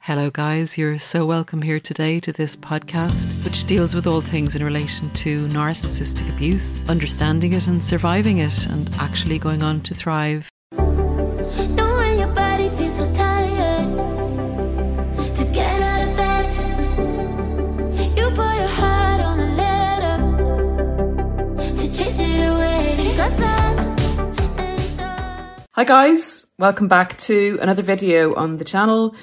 Hello, guys. You're so welcome here today to this podcast, which deals with all things in relation to narcissistic abuse, understanding it and surviving it, and actually going on to thrive. Knowing your body feels so tired to get out of bed. You put your heart on a letter to chase it away. Got sun and it's all. Hi, guys. Welcome back to another video on the channel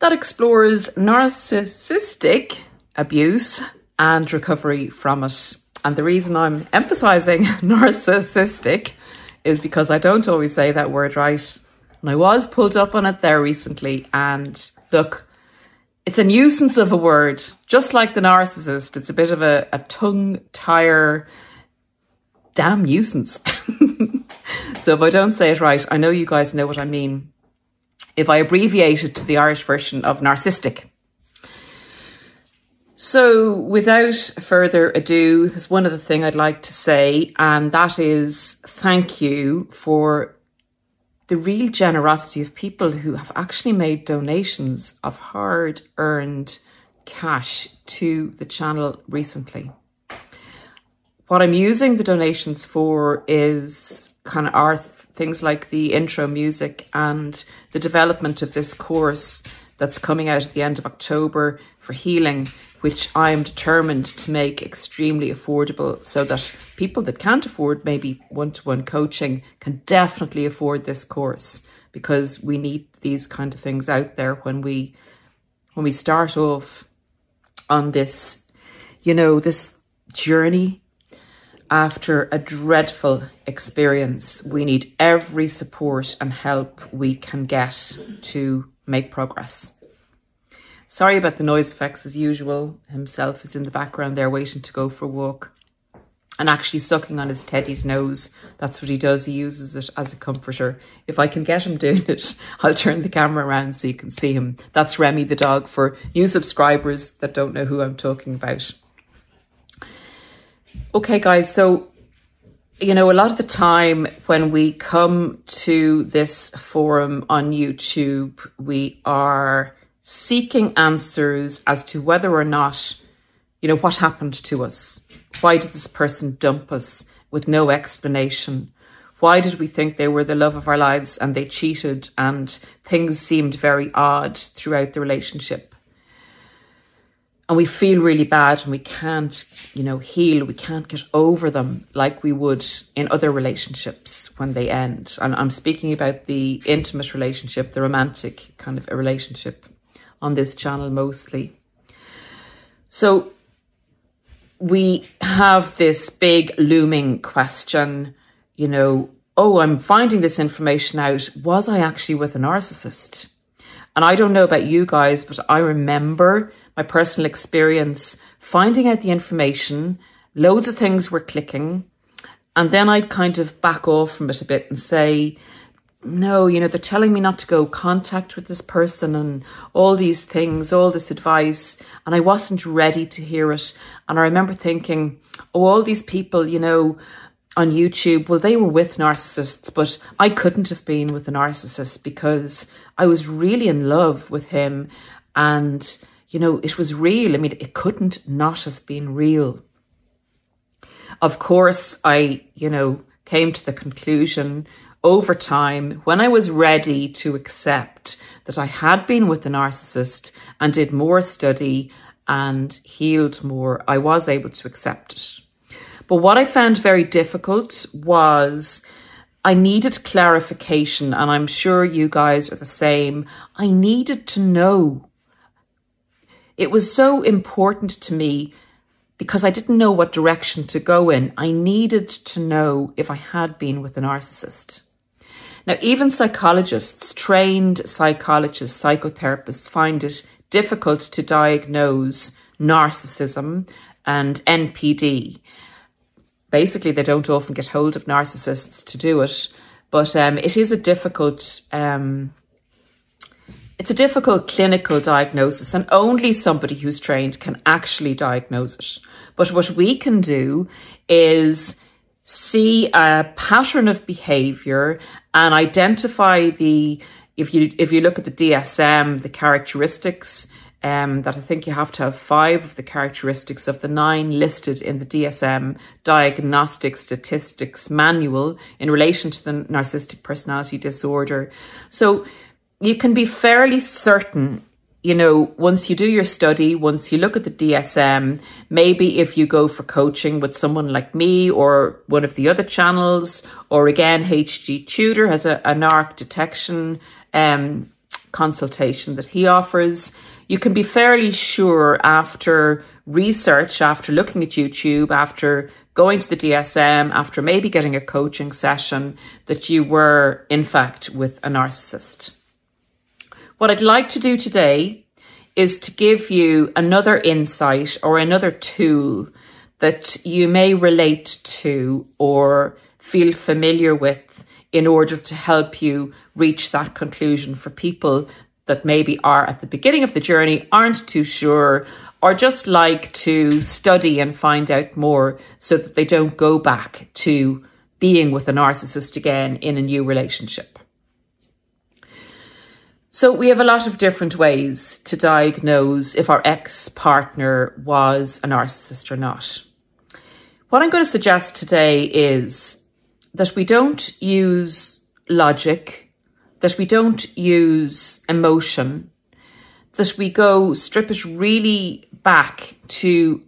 that explores narcissistic abuse and recovery from it. And the reason I'm emphasizing narcissistic is because I don't always say that word right. And I was pulled up on it there recently. And look, it's a nuisance of a word, just like the narcissist. It's a bit of a, a tongue tire damn nuisance. so if I don't say it right, I know you guys know what I mean if I abbreviate it to the Irish version of narcissistic. So, without further ado, there's one other thing I'd like to say, and that is thank you for the real generosity of people who have actually made donations of hard earned cash to the channel recently. What I'm using the donations for is kind of th- things like the intro music and the development of this course that's coming out at the end of October for healing, which I'm determined to make extremely affordable so that people that can't afford maybe one to one coaching can definitely afford this course because we need these kind of things out there when we when we start off on this you know this journey after a dreadful experience, we need every support and help we can get to make progress. Sorry about the noise effects as usual. Himself is in the background there waiting to go for a walk and actually sucking on his teddy's nose. That's what he does. He uses it as a comforter. If I can get him doing it, I'll turn the camera around so you can see him. That's Remy the dog for new subscribers that don't know who I'm talking about. Okay, guys, so you know, a lot of the time when we come to this forum on YouTube, we are seeking answers as to whether or not, you know, what happened to us. Why did this person dump us with no explanation? Why did we think they were the love of our lives and they cheated and things seemed very odd throughout the relationship? And we feel really bad and we can't, you know, heal, we can't get over them like we would in other relationships when they end. And I'm speaking about the intimate relationship, the romantic kind of a relationship on this channel mostly. So we have this big looming question, you know, oh, I'm finding this information out. Was I actually with a narcissist? And I don't know about you guys, but I remember my personal experience, finding out the information, loads of things were clicking. And then I'd kind of back off from it a bit and say, no, you know, they're telling me not to go contact with this person and all these things, all this advice. And I wasn't ready to hear it. And I remember thinking, oh, all these people, you know, on YouTube, well, they were with narcissists, but I couldn't have been with a narcissist because I was really in love with him. And you know, it was real. I mean, it couldn't not have been real. Of course, I, you know, came to the conclusion over time when I was ready to accept that I had been with a narcissist and did more study and healed more, I was able to accept it. But what I found very difficult was I needed clarification, and I'm sure you guys are the same. I needed to know it was so important to me because I didn't know what direction to go in. I needed to know if I had been with a narcissist. Now, even psychologists, trained psychologists, psychotherapists find it difficult to diagnose narcissism and NPD. Basically, they don't often get hold of narcissists to do it, but um, it is a difficult. Um, it's a difficult clinical diagnosis, and only somebody who's trained can actually diagnose it. But what we can do is see a pattern of behavior and identify the if you if you look at the DSM, the characteristics um, that I think you have to have five of the characteristics of the nine listed in the DSM Diagnostic Statistics Manual in relation to the narcissistic personality disorder. So you can be fairly certain you know, once you do your study, once you look at the DSM, maybe if you go for coaching with someone like me or one of the other channels, or again, HG Tudor has a, a NARC detection um, consultation that he offers. You can be fairly sure after research, after looking at YouTube, after going to the DSM, after maybe getting a coaching session, that you were, in fact, with a narcissist. What I'd like to do today is to give you another insight or another tool that you may relate to or feel familiar with in order to help you reach that conclusion for people that maybe are at the beginning of the journey, aren't too sure, or just like to study and find out more so that they don't go back to being with a narcissist again in a new relationship. So we have a lot of different ways to diagnose if our ex partner was a narcissist or not. What I'm going to suggest today is that we don't use logic, that we don't use emotion, that we go strip it really back to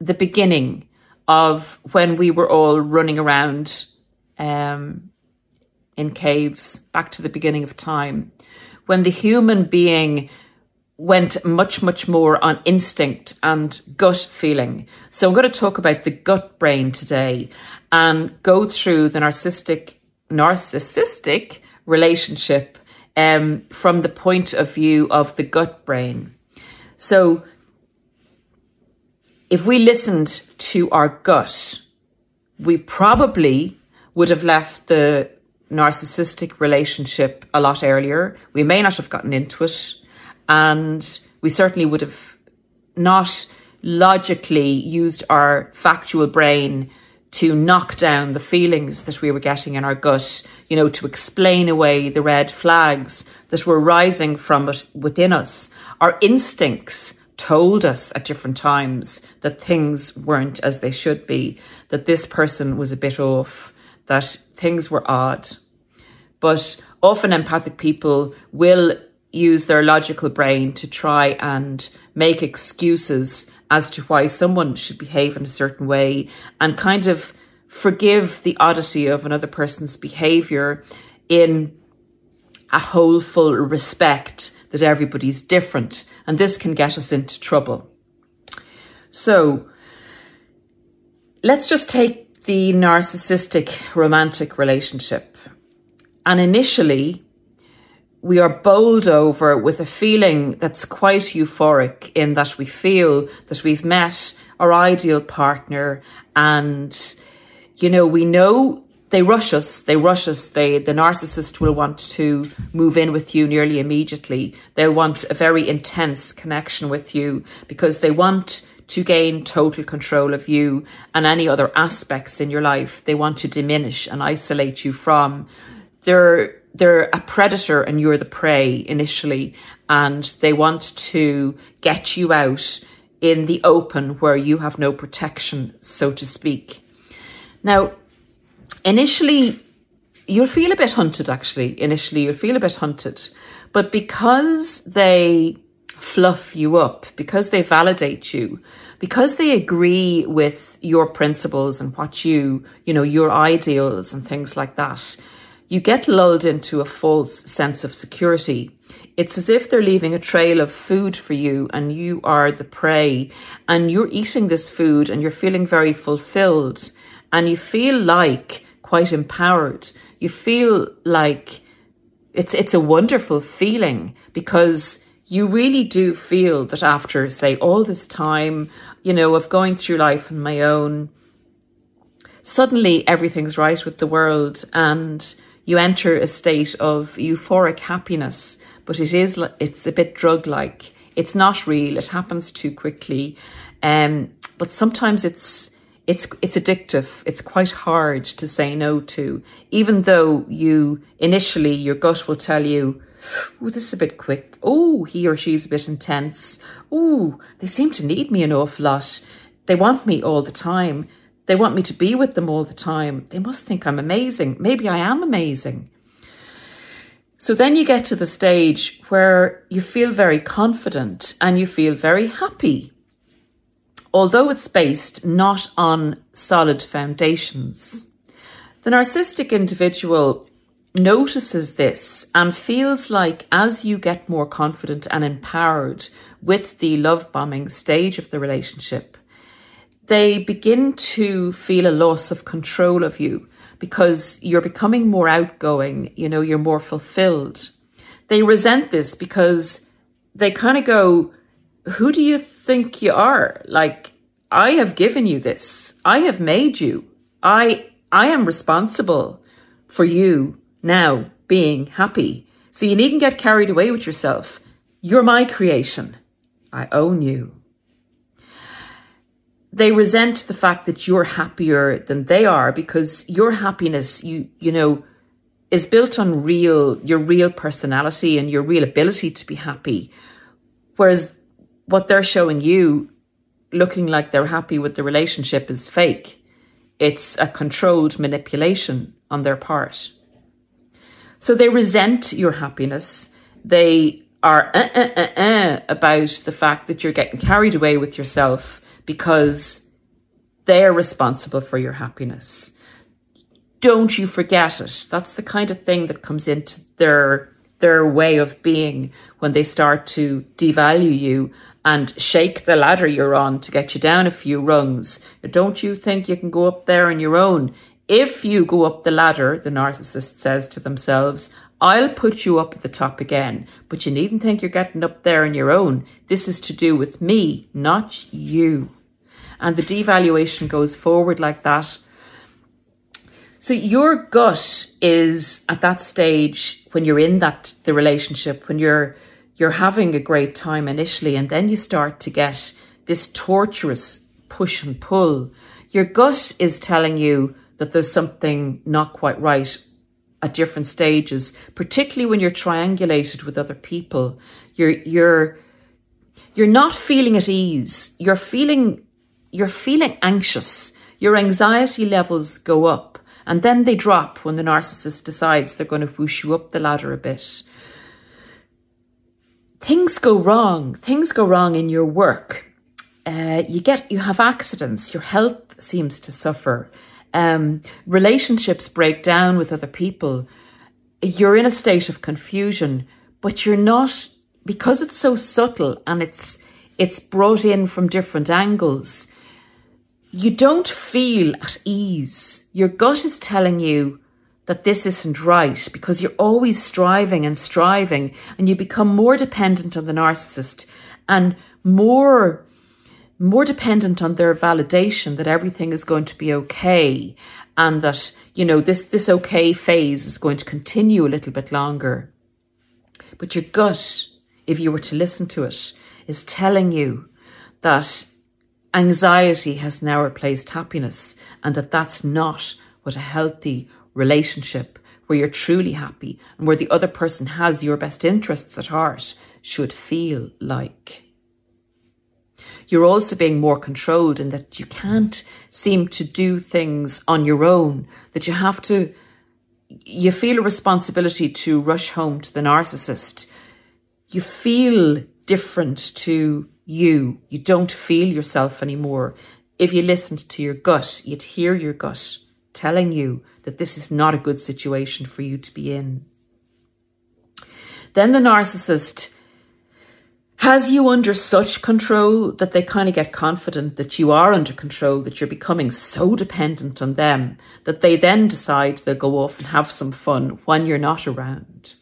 the beginning of when we were all running around um, in caves, back to the beginning of time when the human being went much, much more on instinct and gut feeling. So I'm going to talk about the gut brain today and go through the narcissistic narcissistic relationship um, from the point of view of the gut brain. So if we listened to our gut, we probably would have left the narcissistic relationship a lot earlier. We may not have gotten into it, and we certainly would have not logically used our factual brain to knock down the feelings that we were getting in our gut, you know, to explain away the red flags that were rising from it within us. Our instincts told us at different times that things weren't as they should be, that this person was a bit off, that things were odd. But often empathic people will use their logical brain to try and make excuses as to why someone should behave in a certain way and kind of forgive the oddity of another person's behavior in a wholeful respect that everybody's different. And this can get us into trouble. So let's just take the narcissistic romantic relationship. And initially, we are bowled over with a feeling that's quite euphoric in that we feel that we've met our ideal partner and, you know, we know they rush us, they rush us, they, the narcissist will want to move in with you nearly immediately. They'll want a very intense connection with you because they want to gain total control of you and any other aspects in your life they want to diminish and isolate you from. They're they're a predator and you're the prey initially, and they want to get you out in the open where you have no protection, so to speak. Now, initially, you'll feel a bit hunted, actually. Initially, you'll feel a bit hunted. But because they fluff you up, because they validate you, because they agree with your principles and what you, you know, your ideals and things like that, you get lulled into a false sense of security. It's as if they're leaving a trail of food for you and you are the prey and you're eating this food and you're feeling very fulfilled and you feel like quite empowered. You feel like it's it's a wonderful feeling because you really do feel that after say all this time, you know, of going through life on my own, suddenly everything's right with the world and you enter a state of euphoric happiness, but it is it's a bit drug like. It's not real. It happens too quickly. Um, but sometimes it's it's it's addictive. It's quite hard to say no to, even though you initially your gut will tell you, "Oh, this is a bit quick. Oh, he or she's a bit intense. Oh, they seem to need me an awful lot. They want me all the time. They want me to be with them all the time. They must think I'm amazing. Maybe I am amazing." So then you get to the stage where you feel very confident and you feel very happy although it's based not on solid foundations. The narcissistic individual notices this and feels like as you get more confident and empowered with the love bombing stage of the relationship, they begin to feel a loss of control of you because you're becoming more outgoing, you know, you're more fulfilled. They resent this because they kind of go, Who do you think you are. Like, I have given you this. I have made you. I I am responsible for you now being happy. So you needn't get carried away with yourself. You're my creation. I own you. They resent the fact that you're happier than they are because your happiness, you you know, is built on real your real personality and your real ability to be happy. Whereas what they're showing you, looking like they're happy with the relationship, is fake. It's a controlled manipulation on their part. So they resent your happiness. They are uh, uh, uh, uh, about the fact that you're getting carried away with yourself because they're responsible for your happiness. Don't you forget it. That's the kind of thing that comes into their their way of being when they start to devalue you and shake the ladder you're on to get you down a few rungs. Don't you think you can go up there on your own? If you go up the ladder, the narcissist says to themselves, I'll put you up at the top again, but you needn't think you're getting up there on your own. This is to do with me, not you. And the devaluation goes forward like that so your gut is at that stage when you're in that the relationship, when you're you're having a great time initially, and then you start to get this torturous push and pull. Your gut is telling you that there's something not quite right at different stages, particularly when you're triangulated with other people. You're you're you're not feeling at ease. You're feeling you're feeling anxious. Your anxiety levels go up and then they drop when the narcissist decides they're going to whoosh you up the ladder a bit. Things go wrong. Things go wrong in your work. Uh, you get you have accidents. Your health seems to suffer. Um, relationships break down with other people. You're in a state of confusion, but you're not because it's so subtle and it's it's brought in from different angles you don't feel at ease. Your gut is telling you that this isn't right because you're always striving and striving and you become more dependent on the narcissist and more more dependent on their validation that everything is going to be okay and that you know this this okay phase is going to continue a little bit longer but your gut if you were to listen to it is telling you that Anxiety has now replaced happiness, and that that's not what a healthy relationship where you're truly happy and where the other person has your best interests at heart should feel like. You're also being more controlled in that you can't seem to do things on your own, that you have to, you feel a responsibility to rush home to the narcissist. You feel different to you. You don't feel yourself anymore. If you listened to your gut, you'd hear your gut telling you that this is not a good situation for you to be in. Then the narcissist has you under such control that they kind of get confident that you are under control, that you're becoming so dependent on them that they then decide they'll go off and have some fun when you're not around.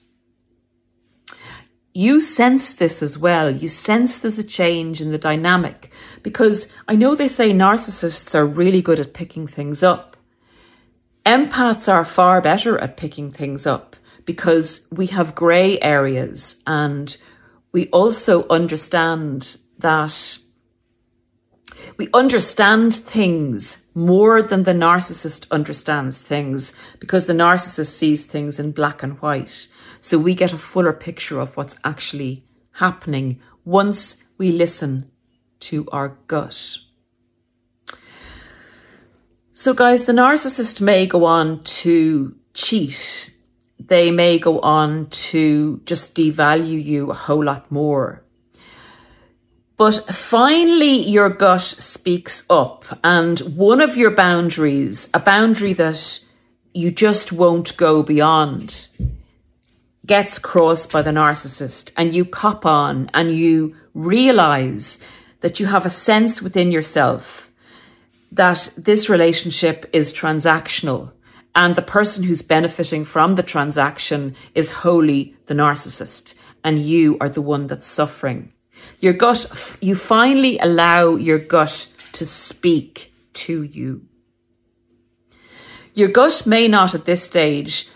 You sense this as well. You sense there's a change in the dynamic because I know they say narcissists are really good at picking things up. Empaths are far better at picking things up because we have grey areas and we also understand that we understand things more than the narcissist understands things because the narcissist sees things in black and white. So we get a fuller picture of what's actually happening once we listen to our gut. So, guys, the narcissist may go on to cheat they may go on to just devalue you a whole lot more. But finally, your gut speaks up, and one of your boundaries, a boundary that you just won't go beyond, gets crossed by the narcissist, and you cop on and you realize that you have a sense within yourself that this relationship is transactional and the person who's benefiting from the transaction is wholly the narcissist, and you are the one that's suffering. Your gut, you finally allow your gut to speak to you. Your gut may not at this stage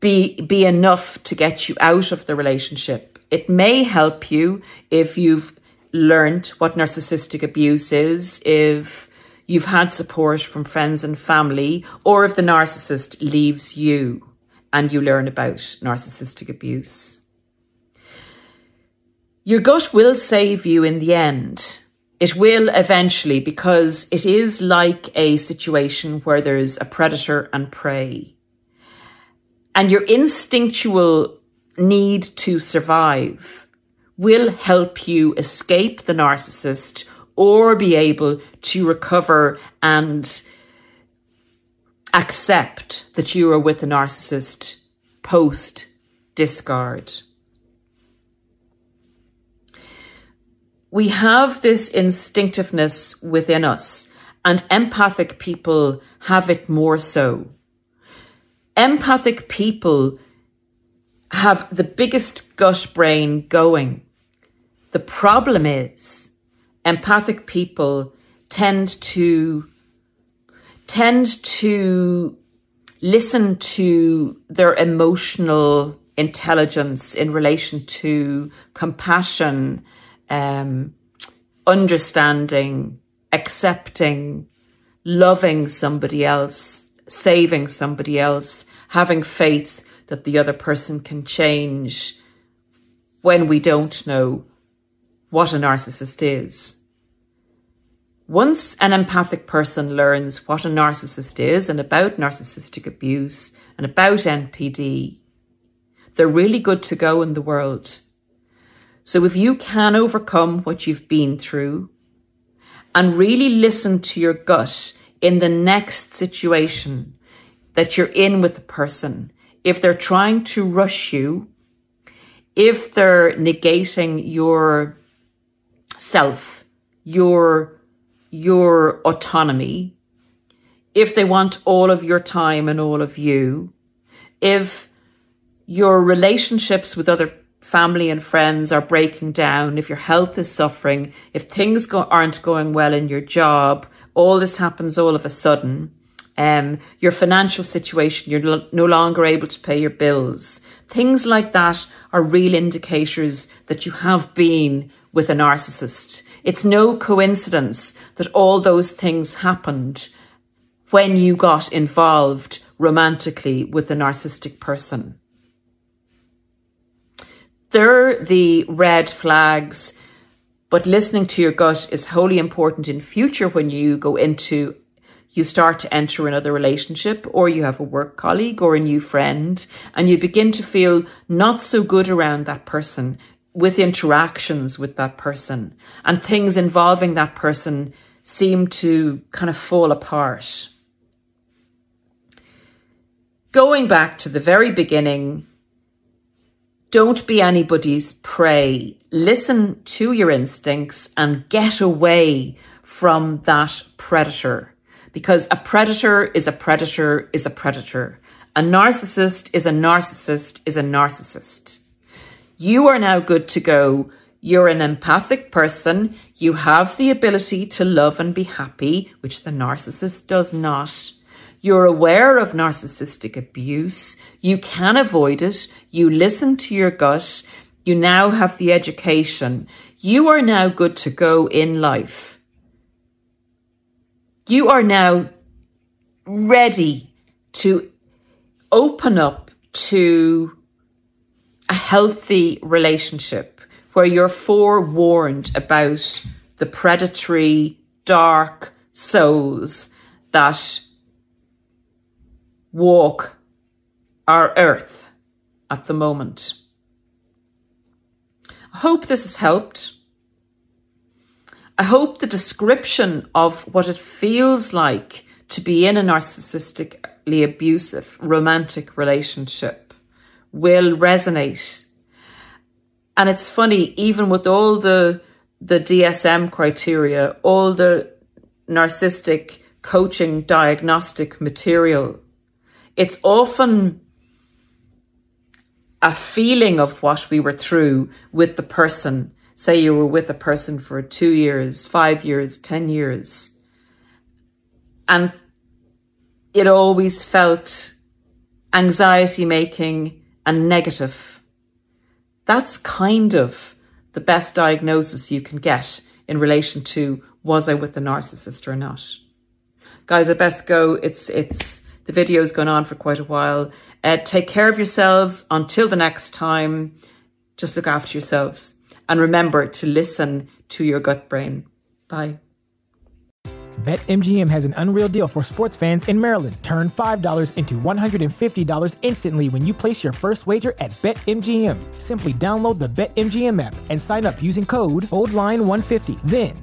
be, be enough to get you out of the relationship. It may help you if you've learned what narcissistic abuse is, if you've had support from friends and family, or if the narcissist leaves you and you learn about narcissistic abuse. Your gut will save you in the end. It will eventually because it is like a situation where there's a predator and prey. And your instinctual need to survive will help you escape the narcissist or be able to recover and accept that you are with a narcissist post discard. We have this instinctiveness within us, and empathic people have it more so. Empathic people have the biggest gut brain going. The problem is empathic people tend to tend to listen to their emotional intelligence in relation to compassion, um, understanding, accepting, loving somebody else, saving somebody else, having faith that the other person can change when we don't know what a narcissist is. Once an empathic person learns what a narcissist is and about narcissistic abuse and about NPD, they're really good to go in the world. So if you can overcome what you've been through and really listen to your gut in the next situation that you're in with the person, if they're trying to rush you, if they're negating your self, your your autonomy, if they want all of your time and all of you, if your relationships with other family and friends are breaking down, if your health is suffering, if things go- aren't going well in your job, all this happens all of a sudden. Um, your financial situation, you're no longer able to pay your bills. Things like that are real indicators that you have been with a narcissist. It's no coincidence that all those things happened when you got involved romantically with a narcissistic person. They're the red flags, but listening to your gut is wholly important in future when you go into you start to enter another relationship or you have a work colleague or a new friend and you begin to feel not so good around that person with interactions with that person and things involving that person seem to kind of fall apart. Going back to the very beginning, Don't be anybody's prey. Listen to your instincts and get away from that predator because a predator is a predator is a predator. A narcissist is a narcissist is a narcissist. You are now good to go. You're an empathic person. You have the ability to love and be happy, which the narcissist does not. You're aware of narcissistic abuse. You can avoid it. You listen to your gut. You now have the education. You are now good to go in life. You are now ready to open up to a healthy relationship where you're forewarned about the predatory, dark souls that walk our earth at the moment. I hope this has helped. I hope the description of what it feels like to be in a narcissistically abusive romantic relationship will resonate. And it's funny, even with all the the DSM criteria, all the narcissistic coaching diagnostic material, it's often a feeling of what we were through with the person. Say you were with a person for two years, five years, 10 years. And it always felt anxiety making and negative. That's kind of the best diagnosis you can get in relation to was I with the narcissist or not. Guys, I best go. It's it's the video's gone on for quite a while. Uh, take care of yourselves until the next time. Just look after yourselves and remember to listen to your gut brain. Bye. BetMGM has an unreal deal for sports fans in Maryland. Turn $5 into $150 instantly when you place your first wager at BetMGM. Simply download the BetMGM app and sign up using code OldLine150. Then,